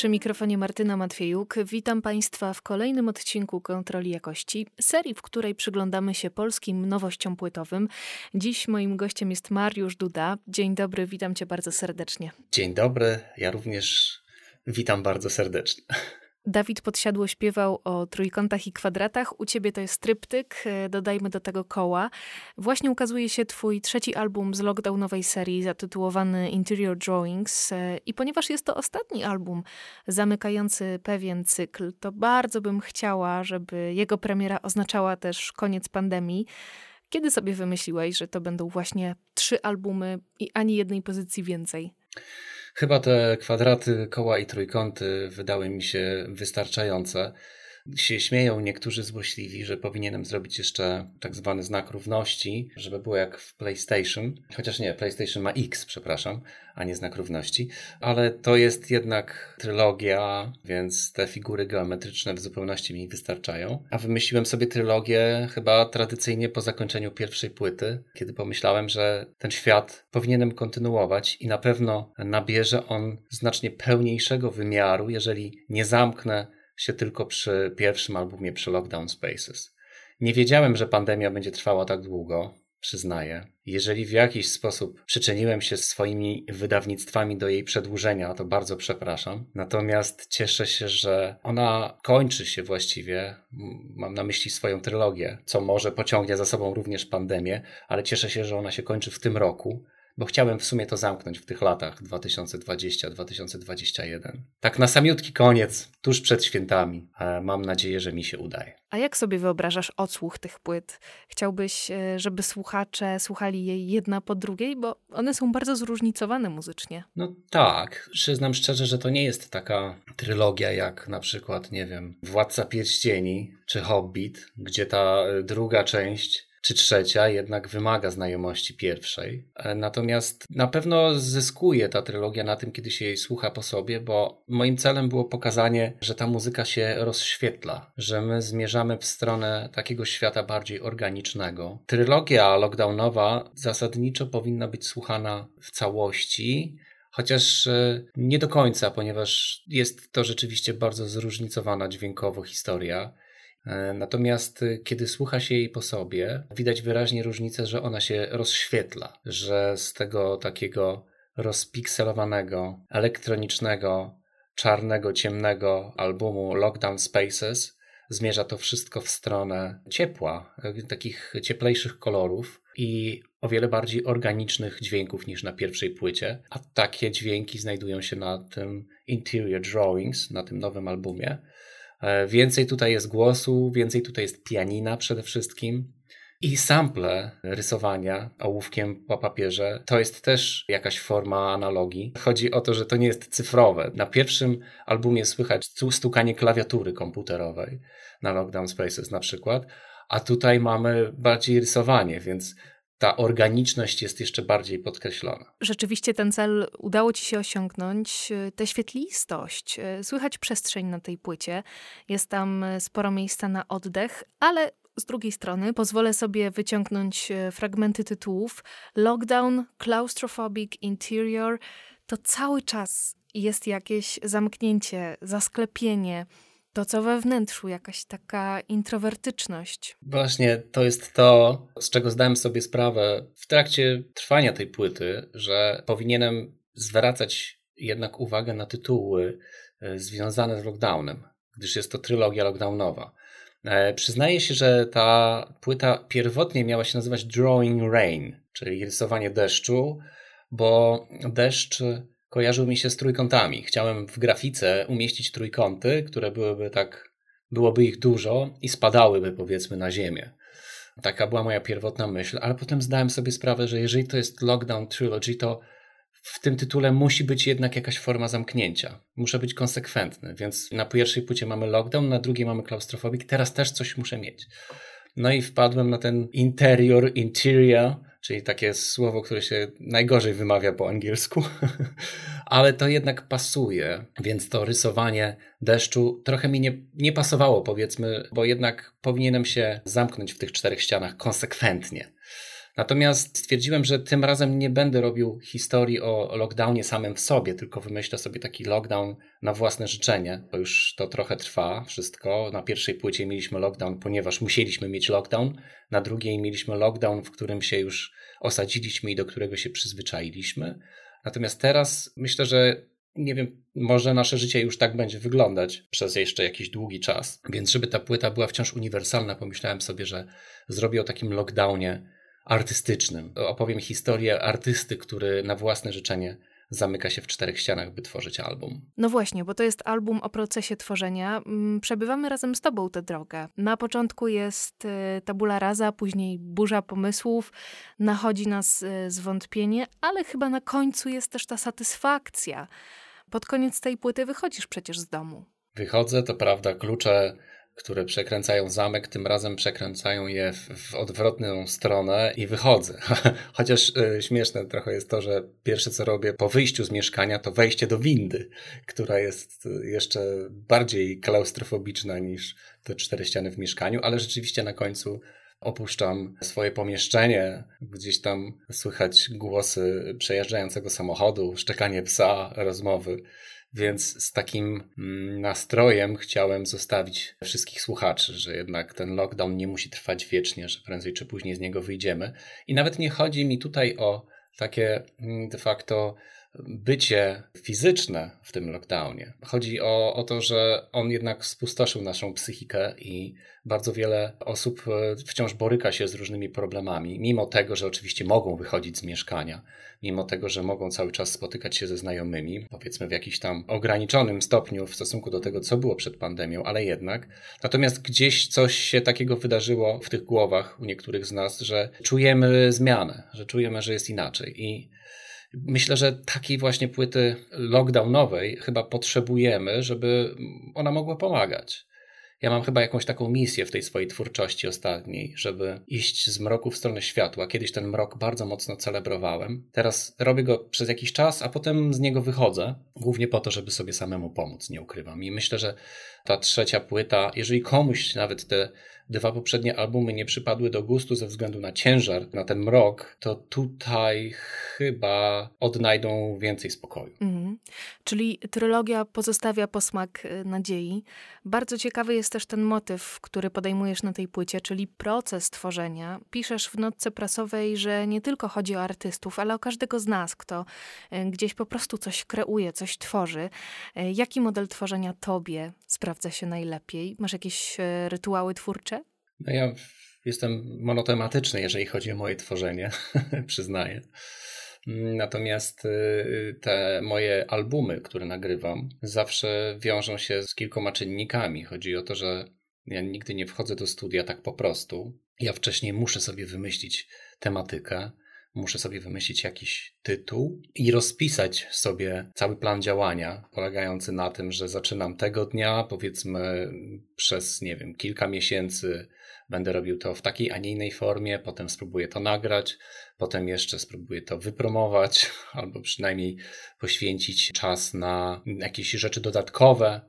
Przy mikrofonie Martyna Matwiejuk. Witam Państwa w kolejnym odcinku Kontroli Jakości, serii, w której przyglądamy się polskim nowościom płytowym. Dziś moim gościem jest Mariusz Duda. Dzień dobry, witam Cię bardzo serdecznie. Dzień dobry, ja również witam bardzo serdecznie. Dawid Podsiadło śpiewał o trójkątach i kwadratach. U ciebie to jest tryptyk, e, dodajmy do tego koła. Właśnie ukazuje się twój trzeci album z lockdownowej serii zatytułowany Interior Drawings. E, I ponieważ jest to ostatni album zamykający pewien cykl, to bardzo bym chciała, żeby jego premiera oznaczała też koniec pandemii. Kiedy sobie wymyśliłeś, że to będą właśnie trzy albumy i ani jednej pozycji więcej? Chyba te kwadraty, koła i trójkąty wydały mi się wystarczające się śmieją niektórzy złośliwi, że powinienem zrobić jeszcze tak zwany znak równości, żeby było jak w PlayStation. Chociaż nie, PlayStation ma X, przepraszam, a nie znak równości. Ale to jest jednak trylogia, więc te figury geometryczne w zupełności mi wystarczają. A wymyśliłem sobie trylogię chyba tradycyjnie po zakończeniu pierwszej płyty, kiedy pomyślałem, że ten świat powinienem kontynuować i na pewno nabierze on znacznie pełniejszego wymiaru, jeżeli nie zamknę się tylko przy pierwszym albumie, przy Lockdown Spaces. Nie wiedziałem, że pandemia będzie trwała tak długo, przyznaję. Jeżeli w jakiś sposób przyczyniłem się swoimi wydawnictwami do jej przedłużenia, to bardzo przepraszam. Natomiast cieszę się, że ona kończy się właściwie. Mam na myśli swoją trylogię, co może pociągnie za sobą również pandemię, ale cieszę się, że ona się kończy w tym roku bo chciałem w sumie to zamknąć w tych latach 2020-2021. Tak na samiutki koniec, tuż przed świętami. Mam nadzieję, że mi się udaje. A jak sobie wyobrażasz odsłuch tych płyt? Chciałbyś, e, żeby słuchacze słuchali jej jedna po drugiej, bo one są bardzo zróżnicowane muzycznie. No tak, przyznam szczerze, że to nie jest taka trylogia jak na przykład, nie wiem, Władca Pierścieni czy Hobbit, gdzie ta e, druga część czy trzecia jednak wymaga znajomości pierwszej. E, natomiast na pewno zyskuje ta trylogia na tym, kiedy się jej słucha po sobie, bo moim celem było pokazanie, że ta muzyka się rozświetla, że my zmierzamy w stronę takiego świata bardziej organicznego. Trylogia lockdownowa zasadniczo powinna być słuchana w całości. Chociaż e, nie do końca, ponieważ jest to rzeczywiście bardzo zróżnicowana dźwiękowo historia. E, natomiast y, kiedy słucha się jej po sobie, widać wyraźnie różnicę, że ona się rozświetla, że z tego takiego rozpikselowanego, elektronicznego, czarnego, ciemnego albumu Lockdown Spaces zmierza to wszystko w stronę ciepła, e, takich cieplejszych kolorów i o wiele bardziej organicznych dźwięków niż na pierwszej płycie. A takie dźwięki znajdują się na tym Interior Drawings, na tym nowym albumie. E, więcej tutaj jest głosu, więcej tutaj jest pianina przede wszystkim. I sample rysowania ołówkiem po papierze to jest też jakaś forma analogii. Chodzi o to, że to nie jest cyfrowe. Na pierwszym albumie słychać stukanie klawiatury komputerowej na Lockdown Spaces na przykład, a tutaj mamy bardziej rysowanie, więc ta organiczność jest jeszcze bardziej podkreślona. Rzeczywiście ten cel udało ci się osiągnąć. Tę świetlistość, słychać przestrzeń na tej płycie. Jest tam sporo miejsca na oddech, ale z drugiej strony pozwolę sobie wyciągnąć fragmenty tytułów. Lockdown, Claustrophobic Interior to cały czas jest jakieś zamknięcie, zasklepienie to, co we wnętrzu, jakaś taka introwertyczność. Właśnie to jest to, z czego zdałem sobie sprawę w trakcie trwania tej płyty, że powinienem zwracać jednak uwagę na tytuły e, związane z lockdownem, gdyż jest to trylogia lockdownowa. E, przyznaję się, że ta płyta pierwotnie miała się nazywać Drawing Rain, czyli rysowanie deszczu, bo deszcz kojarzył mi się z trójkątami. Chciałem w grafice umieścić trójkąty, które byłyby tak byłoby ich dużo i spadałyby powiedzmy na ziemię. Taka była moja pierwotna myśl, ale potem zdałem sobie sprawę, że jeżeli to jest Lockdown Trilogy, to w tym tytule musi być jednak jakaś forma zamknięcia. Muszę być konsekwentny, więc na pierwszej płycie mamy lockdown, na drugiej mamy klaustrofobik, teraz też coś muszę mieć. No i wpadłem na ten interior, interior, czyli takie słowo, które się najgorzej wymawia po angielsku, ale to jednak pasuje, więc to rysowanie deszczu trochę mi nie, nie pasowało, powiedzmy, bo jednak powinienem się zamknąć w tych czterech ścianach konsekwentnie. Natomiast stwierdziłem, że tym razem nie będę robił historii o lockdownie samym w sobie, tylko wymyślę sobie taki lockdown na własne życzenie, bo już to trochę trwa wszystko. Na pierwszej płycie mieliśmy lockdown, ponieważ musieliśmy mieć lockdown, na drugiej mieliśmy lockdown, w którym się już osadziliśmy i do którego się przyzwyczailiśmy. Natomiast teraz myślę, że nie wiem, może nasze życie już tak będzie wyglądać przez jeszcze jakiś długi czas. Więc żeby ta płyta była wciąż uniwersalna, pomyślałem sobie, że zrobię o takim lockdownie artystycznym. Opowiem historię artysty, który na własne życzenie zamyka się w czterech ścianach, by tworzyć album. No właśnie, bo to jest album o procesie tworzenia. Mm, przebywamy razem z tobą tę drogę. Na początku jest e, tabula rasa, później burza pomysłów, nachodzi nas e, zwątpienie, ale chyba na końcu jest też ta satysfakcja. Pod koniec tej płyty wychodzisz przecież z domu. Wychodzę, to prawda, klucze które przekręcają zamek, tym razem przekręcają je w, w odwrotną stronę i wychodzę. Chociaż y, śmieszne trochę jest to, że pierwsze co robię po wyjściu z mieszkania to wejście do windy, która jest e, jeszcze bardziej klaustrofobiczna niż te cztery ściany w mieszkaniu, ale rzeczywiście na końcu opuszczam swoje pomieszczenie, gdzieś tam słychać głosy przejeżdżającego samochodu, szczekanie psa, rozmowy. Więc z takim mm, nastrojem chciałem zostawić wszystkich słuchaczy, że jednak ten lockdown nie musi trwać wiecznie, że prędzej czy później z niego wyjdziemy. I nawet nie chodzi mi tutaj o takie mm, de facto bycie fizyczne w tym lockdownie. Chodzi o, o to, że on jednak spustoszył naszą psychikę i bardzo wiele osób e, wciąż boryka się z różnymi problemami, mimo tego, że oczywiście mogą wychodzić z mieszkania, mimo tego, że mogą cały czas spotykać się ze znajomymi, powiedzmy w jakimś tam ograniczonym stopniu w stosunku do tego, co było przed pandemią, ale jednak. Natomiast gdzieś coś się takiego wydarzyło w tych głowach u niektórych z nas, że czujemy zmianę, że czujemy, że jest inaczej i Myślę, że takiej właśnie płyty lockdownowej chyba potrzebujemy, żeby ona mogła pomagać. Ja mam chyba jakąś taką misję w tej swojej twórczości ostatniej, żeby iść z mroku w stronę światła. Kiedyś ten mrok bardzo mocno celebrowałem. Teraz robię go przez jakiś czas, a potem z niego wychodzę, głównie po to, żeby sobie samemu pomóc, nie ukrywam. I myślę, że ta trzecia płyta, jeżeli komuś nawet te dwa poprzednie albumy nie przypadły do gustu ze względu na ciężar, na ten mrok, to tutaj chyba odnajdą więcej spokoju. Mhm. Czyli trylogia pozostawia posmak y, nadziei. Bardzo ciekawy jest też ten motyw, który podejmujesz na tej płycie, czyli proces tworzenia. Piszesz w notce prasowej, że nie tylko chodzi o artystów, ale o każdego z nas, kto y, gdzieś po prostu coś kreuje, coś tworzy. Y, jaki model tworzenia tobie sprawdza się najlepiej? Masz jakieś rytuały twórcze? No ja jestem monotematyczny, jeżeli chodzi o moje tworzenie, przyznaję. Natomiast y, te moje albumy, które nagrywam, zawsze wiążą się z kilkoma czynnikami. Chodzi o to, że ja nigdy nie wchodzę do studia tak po prostu. Ja wcześniej muszę sobie wymyślić tematykę, muszę sobie wymyślić jakiś tytuł i rozpisać sobie cały plan działania, polegający na tym, że zaczynam tego dnia, powiedzmy przez, nie wiem, kilka miesięcy będę robił to w takiej, a nie innej formie, potem spróbuję to nagrać, potem jeszcze spróbuję to wypromować, albo przynajmniej poświęcić czas na jakieś rzeczy dodatkowe.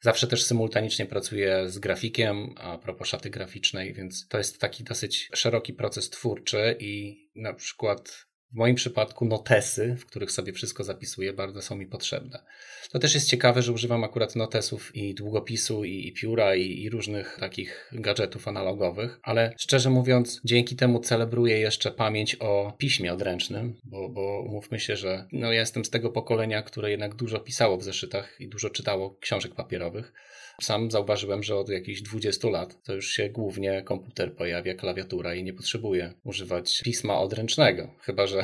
Zawsze też symultanicznie pracuję z grafikiem, a propos szaty graficznej, więc to jest taki dosyć szeroki proces twórczy i na przykład w moim przypadku notesy, w których sobie wszystko zapisuję, bardzo są mi potrzebne. To też jest ciekawe, że używam akurat notesów i długopisu, i, i pióra, i, i, różnych takich gadżetów analogowych, ale szczerze mówiąc, dzięki temu celebruję jeszcze pamięć o piśmie odręcznym, bo, bo umówmy się, że no, ja jestem z tego pokolenia, które jednak dużo pisało w zeszytach i dużo czytało książek papierowych. Sam zauważyłem, że od jakichś 20 lat to już się głównie komputer pojawia, klawiatura i nie potrzebuję używać pisma odręcznego. Chyba, że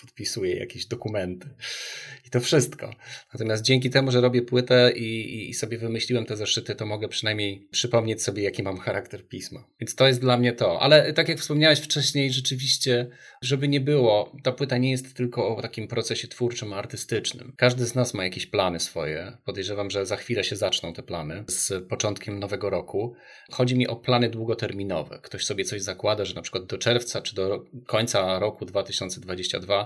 podpisuję jakieś dokumenty. I to wszystko. Natomiast dzięki temu, że robię płytę i, i sobie wymyśliłem te zeszyty, to mogę przynajmniej przypomnieć sobie, jaki mam charakter pisma. Więc to jest dla mnie to. Ale tak jak wspomniałeś wcześniej, rzeczywiście, żeby nie było, ta płyta nie jest tylko o takim procesie twórczym, artystycznym. Każdy z nas ma jakieś plany swoje. Podejrzewam, że za chwilę się zaczną te plany z początkiem nowego roku. Chodzi mi o plany długoterminowe. Ktoś sobie coś zakłada, że na przykład do czerwca czy do końca roku 2022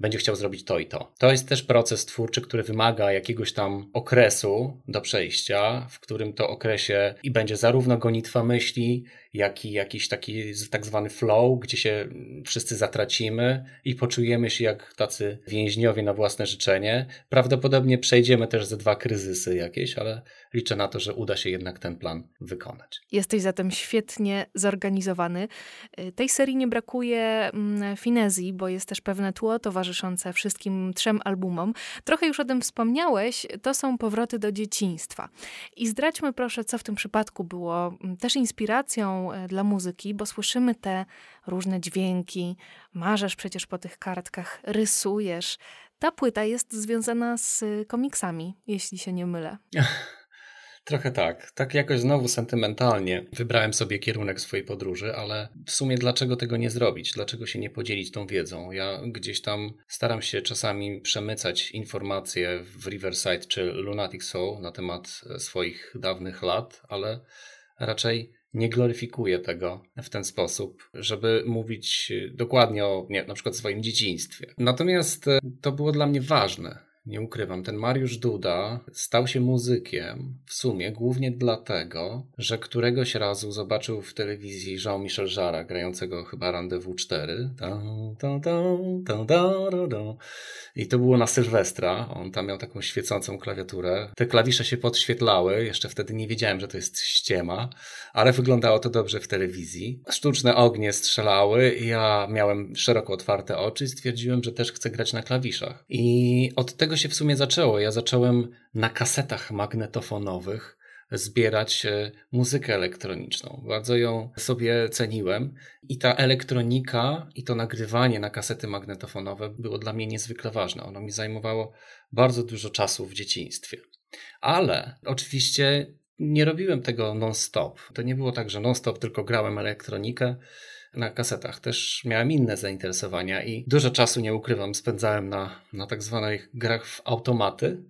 będzie chciał zrobić to i to. To jest też proces twórczy, który wymaga jakiegoś tam okresu do przejścia, w którym to okresie i będzie zarówno gonitwa myśli, jak i jakiś taki tak zwany flow, gdzie się wszyscy zatracimy i poczujemy się jak tacy więźniowie na własne życzenie. Prawdopodobnie przejdziemy też ze dwa kryzysy jakieś, ale liczę na to, że uda się jednak ten plan wykonać. Jesteś zatem świetnie zorganizowany. Y, tej serii nie brakuje mm, finezji, bo jest też pewne tło towarzyszące wszystkim trzem albumom. Trochę już o tym wspomniałeś, to są powroty do dzieciństwa. I zdradźmy proszę, co w tym przypadku było mm, też inspiracją e, dla muzyki, bo słyszymy te różne dźwięki, marzesz przecież po tych kartkach, rysujesz. Ta płyta jest związana z komiksami, jeśli się nie mylę. Trochę tak. Tak jakoś znowu sentymentalnie wybrałem sobie kierunek swojej podróży, ale w sumie dlaczego tego nie zrobić? Dlaczego się nie podzielić tą wiedzą? Ja gdzieś tam staram się czasami przemycać informacje w Riverside czy Lunatic Soul na temat swoich dawnych lat, ale raczej nie gloryfikuję tego w ten sposób, żeby mówić dokładnie o nie, na przykład swoim dzieciństwie. Natomiast e, to było dla mnie ważne nie ukrywam, ten Mariusz Duda stał się muzykiem w sumie głównie dlatego, że któregoś razu zobaczył w telewizji Jean-Michel Jarre grającego chyba Rendezvous 4. I to było na Sylwestra. On tam miał taką świecącą klawiaturę. Te klawisze się podświetlały. Jeszcze wtedy nie wiedziałem, że to jest ściema, ale wyglądało to dobrze w telewizji. Sztuczne ognie strzelały. Ja miałem szeroko otwarte oczy i stwierdziłem, że też chcę grać na klawiszach. I od tego się w sumie zaczęło. Ja zacząłem na kasetach magnetofonowych zbierać e, muzykę elektroniczną. Bardzo ją sobie ceniłem i ta elektronika i to nagrywanie na kasety magnetofonowe było dla mnie niezwykle ważne. Ono mi zajmowało bardzo dużo czasu w dzieciństwie. Ale oczywiście nie robiłem tego non-stop. To nie było tak, że non-stop tylko grałem elektronikę na kasetach. Też miałem inne zainteresowania i dużo czasu, nie ukrywam, spędzałem na, na tak zwanych grach w automaty,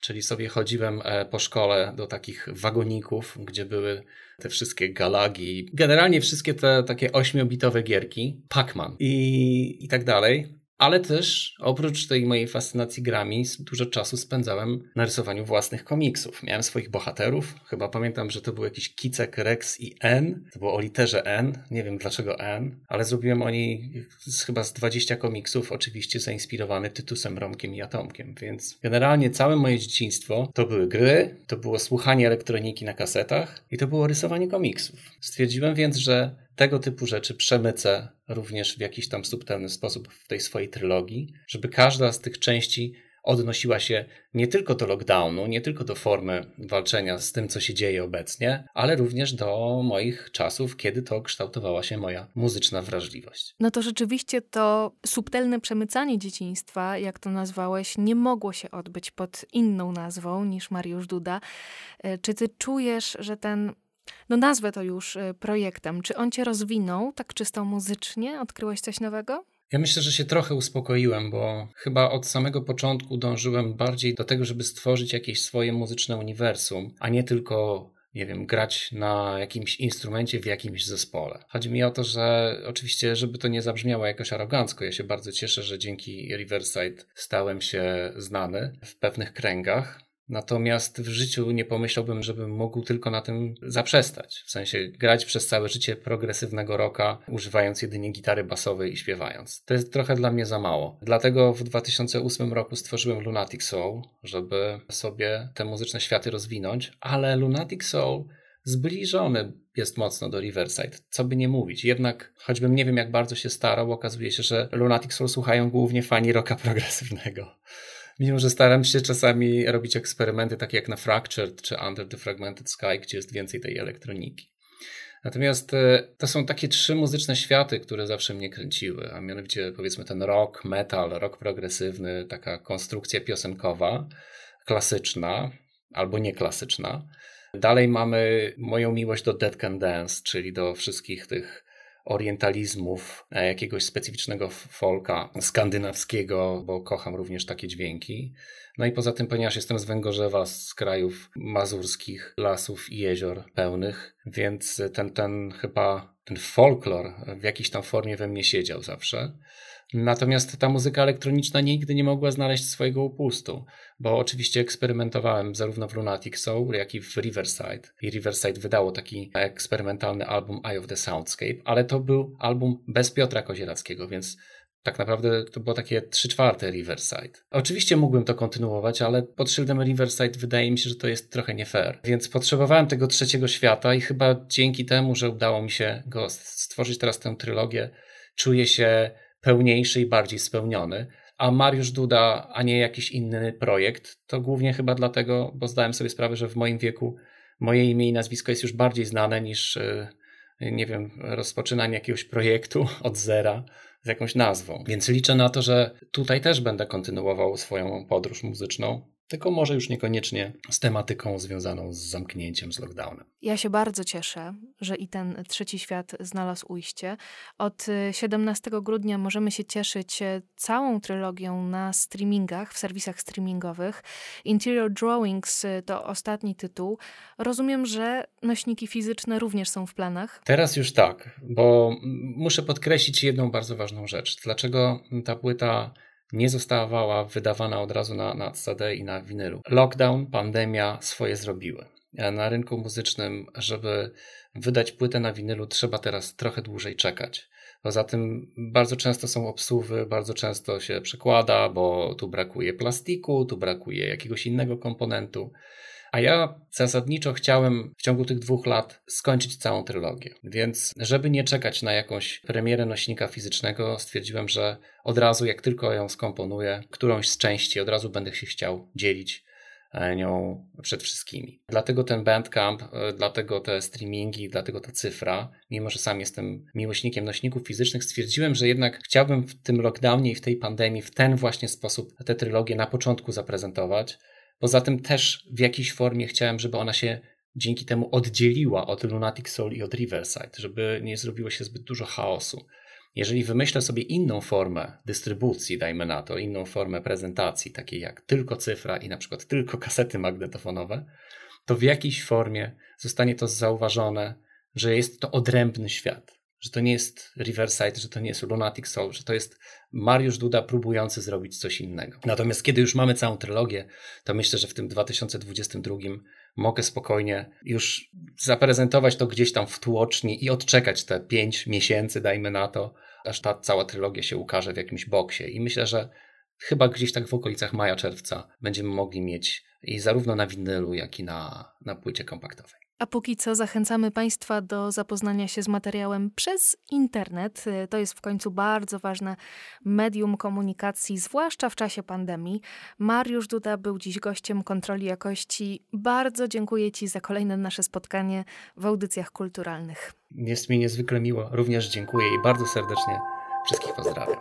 czyli sobie chodziłem e, po szkole do takich wagoników, gdzie były te wszystkie galagi, generalnie wszystkie te takie ośmiobitowe gierki, Pac-Man i, i tak dalej. Ale też oprócz tej mojej fascynacji grami, dużo czasu spędzałem na rysowaniu własnych komiksów. Miałem swoich bohaterów. Chyba pamiętam, że to był jakiś Kicek, Rex i N. To było o literze N. Nie wiem dlaczego N, ale zrobiłem oni chyba z 20 komiksów, oczywiście zainspirowany Tytusem, Romkiem i Atomkiem. Więc generalnie całe moje dzieciństwo to były gry, to było słuchanie elektroniki na kasetach i to było rysowanie komiksów. Stwierdziłem więc, że tego typu rzeczy przemycę również w jakiś tam subtelny sposób w tej swojej trylogii, żeby każda z tych części odnosiła się nie tylko do lockdownu, nie tylko do formy walczenia z tym, co się dzieje obecnie, ale również do moich czasów, kiedy to kształtowała się moja muzyczna wrażliwość. No to rzeczywiście to subtelne przemycanie dzieciństwa, jak to nazwałeś, nie mogło się odbyć pod inną nazwą niż Mariusz Duda. E, czy ty czujesz, że ten no nazwę to już y, projektem. Czy on cię rozwinął tak czysto muzycznie? Odkryłeś coś nowego? Ja myślę, że się trochę uspokoiłem, bo chyba od samego początku dążyłem bardziej do tego, żeby stworzyć jakieś swoje muzyczne uniwersum, a nie tylko nie wiem, grać na jakimś instrumencie w jakimś zespole. Chodzi mi o to, że oczywiście, żeby to nie zabrzmiało jakoś arogancko, ja się bardzo cieszę, że dzięki Riverside stałem się znany w pewnych kręgach, Natomiast w życiu nie pomyślałbym, żebym mógł tylko na tym zaprzestać. W sensie grać przez całe życie progresywnego rocka, używając jedynie gitary basowej i śpiewając. To jest trochę dla mnie za mało. Dlatego w 2008 roku stworzyłem Lunatic Soul, żeby sobie te muzyczne światy rozwinąć, ale Lunatic Soul zbliżony jest mocno do Riverside, co by nie mówić. Jednak, choćbym nie wiem jak bardzo się starał, okazuje się, że Lunatic Soul słuchają głównie fani rocka progresywnego. Mimo, że staram się czasami robić eksperymenty takie jak na Fractured czy Under the Fragmented Sky, gdzie jest więcej tej elektroniki. Natomiast e, to są takie trzy muzyczne światy, które zawsze mnie kręciły, a mianowicie powiedzmy ten rock, metal, rock progresywny, taka konstrukcja piosenkowa, klasyczna albo nieklasyczna. Dalej mamy moją miłość do Dead Can Dance, czyli do wszystkich tych orientalizmów, e, jakiegoś specyficznego folka skandynawskiego, bo kocham również takie dźwięki. No i poza tym, ponieważ jestem z Węgorzewa, z krajów mazurskich, lasów i jezior pełnych, więc ten, ten chyba ten folklor w jakiejś tam formie we mnie siedział zawsze. Natomiast ta muzyka elektroniczna nigdy nie mogła znaleźć swojego upustu, bo oczywiście eksperymentowałem zarówno w Lunatic Soul, jak i w Riverside. I Riverside wydało taki eksperymentalny album Eye of the Soundscape, ale to był album bez Piotra Kozierackiego, więc tak naprawdę to było takie 3 czwarte Riverside. Oczywiście mógłbym to kontynuować, ale pod szyldem Riverside wydaje mi się, że to jest trochę nie fair. Więc potrzebowałem tego trzeciego świata i chyba dzięki temu, że udało mi się go stworzyć teraz tę trylogię, czuję się pełniejszy i bardziej spełniony. A Mariusz Duda, a nie jakiś inny projekt, to głównie chyba dlatego, bo zdałem sobie sprawę, że w moim wieku moje imię i nazwisko jest już bardziej znane niż, e, nie wiem, rozpoczynanie jakiegoś projektu od zera z jakąś nazwą. Więc liczę na to, że tutaj też będę kontynuował swoją podróż muzyczną tylko może już niekoniecznie z tematyką związaną z zamknięciem, z lockdownem. Ja się bardzo cieszę, że i ten trzeci świat znalazł ujście. Od 17 y, grudnia możemy się cieszyć y, całą trylogią na streamingach, w serwisach streamingowych. Interior Drawings y, to ostatni tytuł. Rozumiem, że nośniki fizyczne również są w planach? Teraz już tak, bo muszę podkreślić jedną bardzo ważną rzecz. Dlaczego ta płyta nie zostawała wydawana od razu na, na CD i na winylu. Lockdown, pandemia swoje zrobiły. Na rynku muzycznym, żeby wydać płytę na winylu, trzeba teraz trochę dłużej czekać. Poza tym bardzo często są obsuwy, bardzo często się przekłada, bo tu brakuje plastiku, tu brakuje jakiegoś innego komponentu. A ja zasadniczo chciałem w ciągu tych dwóch lat skończyć całą trylogię. Więc, żeby nie czekać na jakąś premierę nośnika fizycznego, stwierdziłem, że od razu, jak tylko ją skomponuję, którąś z części, od razu będę się chciał dzielić e, nią przed wszystkimi. Dlatego ten Bandcamp, e, dlatego te streamingi, dlatego ta cyfra, mimo że sam jestem miłośnikiem nośników fizycznych, stwierdziłem, że jednak chciałbym w tym lockdownie i w tej pandemii w ten właśnie sposób tę trylogię na początku zaprezentować, Poza tym też w jakiejś formie chciałem, żeby ona się dzięki temu oddzieliła od Lunatic Soul i od Riverside, żeby nie zrobiło się zbyt dużo chaosu. Jeżeli wymyślę sobie inną formę dystrybucji, dajmy na to, inną formę prezentacji, takiej jak tylko cyfra i na przykład tylko kasety magnetofonowe, to w jakiejś formie zostanie to zauważone, że jest to odrębny świat że to nie jest Riverside, że to nie jest Lunatic Soul, że to jest Mariusz Duda próbujący zrobić coś innego. Natomiast kiedy już mamy całą trylogię, to myślę, że w tym 2022 mogę spokojnie już zaprezentować to gdzieś tam w tłoczni i odczekać te 5 miesięcy, dajmy na to, aż ta cała trylogia się ukaże w jakimś boksie. I myślę, że chyba gdzieś tak w okolicach maja, czerwca będziemy mogli mieć i zarówno na winylu, jak i na, na płycie kompaktowej. A póki co zachęcamy Państwa do zapoznania się z materiałem przez internet. To jest w końcu bardzo ważne medium komunikacji, zwłaszcza w czasie pandemii. Mariusz Duda był dziś gościem kontroli jakości. Bardzo dziękuję Ci za kolejne nasze spotkanie w audycjach kulturalnych. Jest mi niezwykle miło. Również dziękuję i bardzo serdecznie wszystkich pozdrawiam.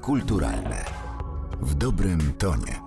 Kulturalne w dobrym tonie.